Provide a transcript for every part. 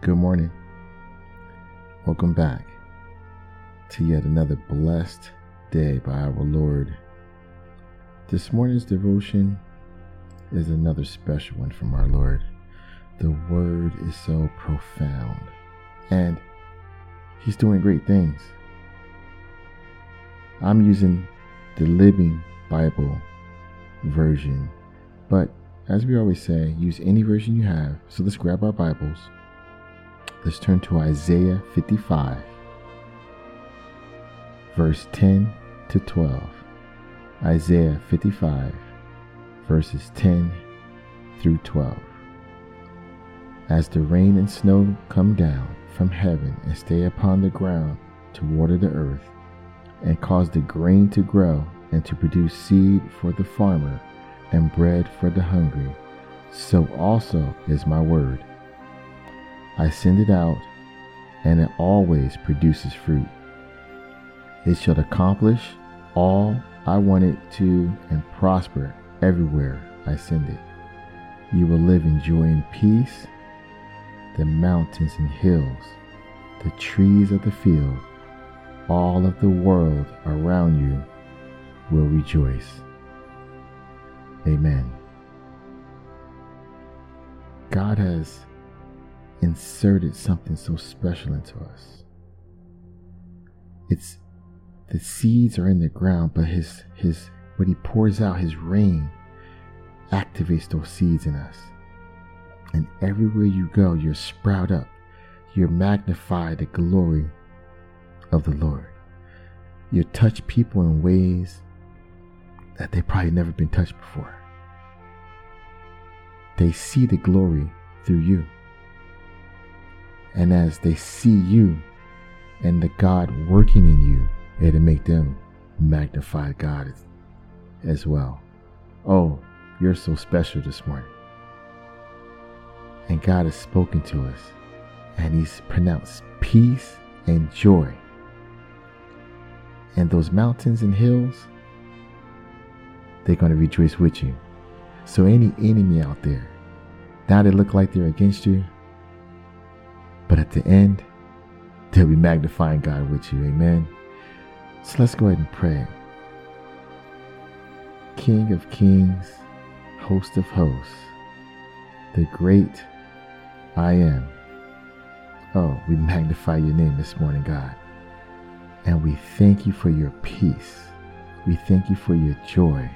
Good morning. Welcome back to yet another blessed day by our Lord. This morning's devotion is another special one from our Lord. The word is so profound and He's doing great things. I'm using the Living Bible version, but as we always say, use any version you have. So let's grab our Bibles. Let's turn to Isaiah 55, verse 10 to 12. Isaiah 55, verses 10 through 12. As the rain and snow come down from heaven and stay upon the ground to water the earth, and cause the grain to grow and to produce seed for the farmer and bread for the hungry, so also is my word. I send it out, and it always produces fruit. It shall accomplish all I want it to and prosper everywhere I send it. You will live in joy and peace. The mountains and hills, the trees of the field, all of the world around you will rejoice. Amen. God has inserted something so special into us. It's the seeds are in the ground, but his his when he pours out, his rain, activates those seeds in us. And everywhere you go, you're sprout up. You magnify the glory of the Lord. You touch people in ways that they probably never been touched before. They see the glory through you. And as they see you and the God working in you, it'll make them magnify God as well. Oh, you're so special this morning. And God has spoken to us, and He's pronounced peace and joy. And those mountains and hills, they're going to rejoice with you. So, any enemy out there, now they look like they're against you, but at the end, they'll be magnifying God with you. Amen. So let's go ahead and pray. King of kings, host of hosts, the great I am. Oh, we magnify your name this morning, God. And we thank you for your peace. We thank you for your joy.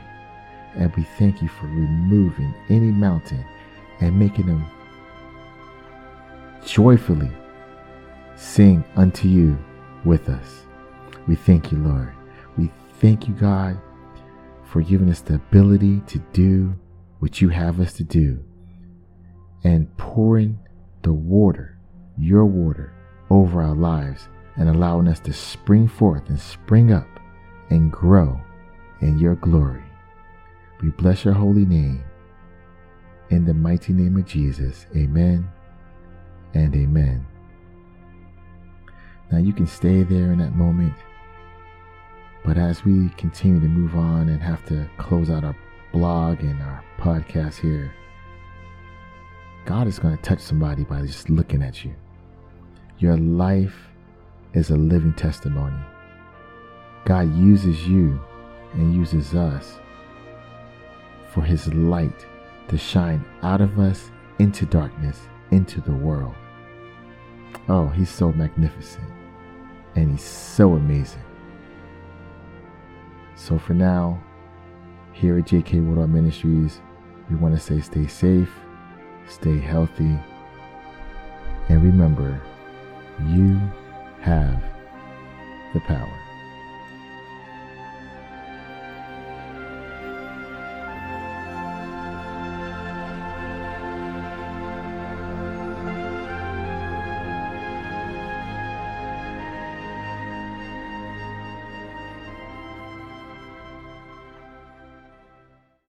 And we thank you for removing any mountain and making them joyfully sing unto you with us. We thank you, Lord. We thank you, God, for giving us the ability to do what you have us to do and pouring the water, your water, over our lives and allowing us to spring forth and spring up and grow in your glory. We bless your holy name. In the mighty name of Jesus, amen and amen. Now you can stay there in that moment, but as we continue to move on and have to close out our blog and our podcast here, God is going to touch somebody by just looking at you. Your life is a living testimony. God uses you and uses us for His light to shine out of us into darkness, into the world. Oh, He's so magnificent and He's so amazing. So for now, here at JK Woodall Ministries, we want to say stay safe, stay healthy, and remember, you have the power.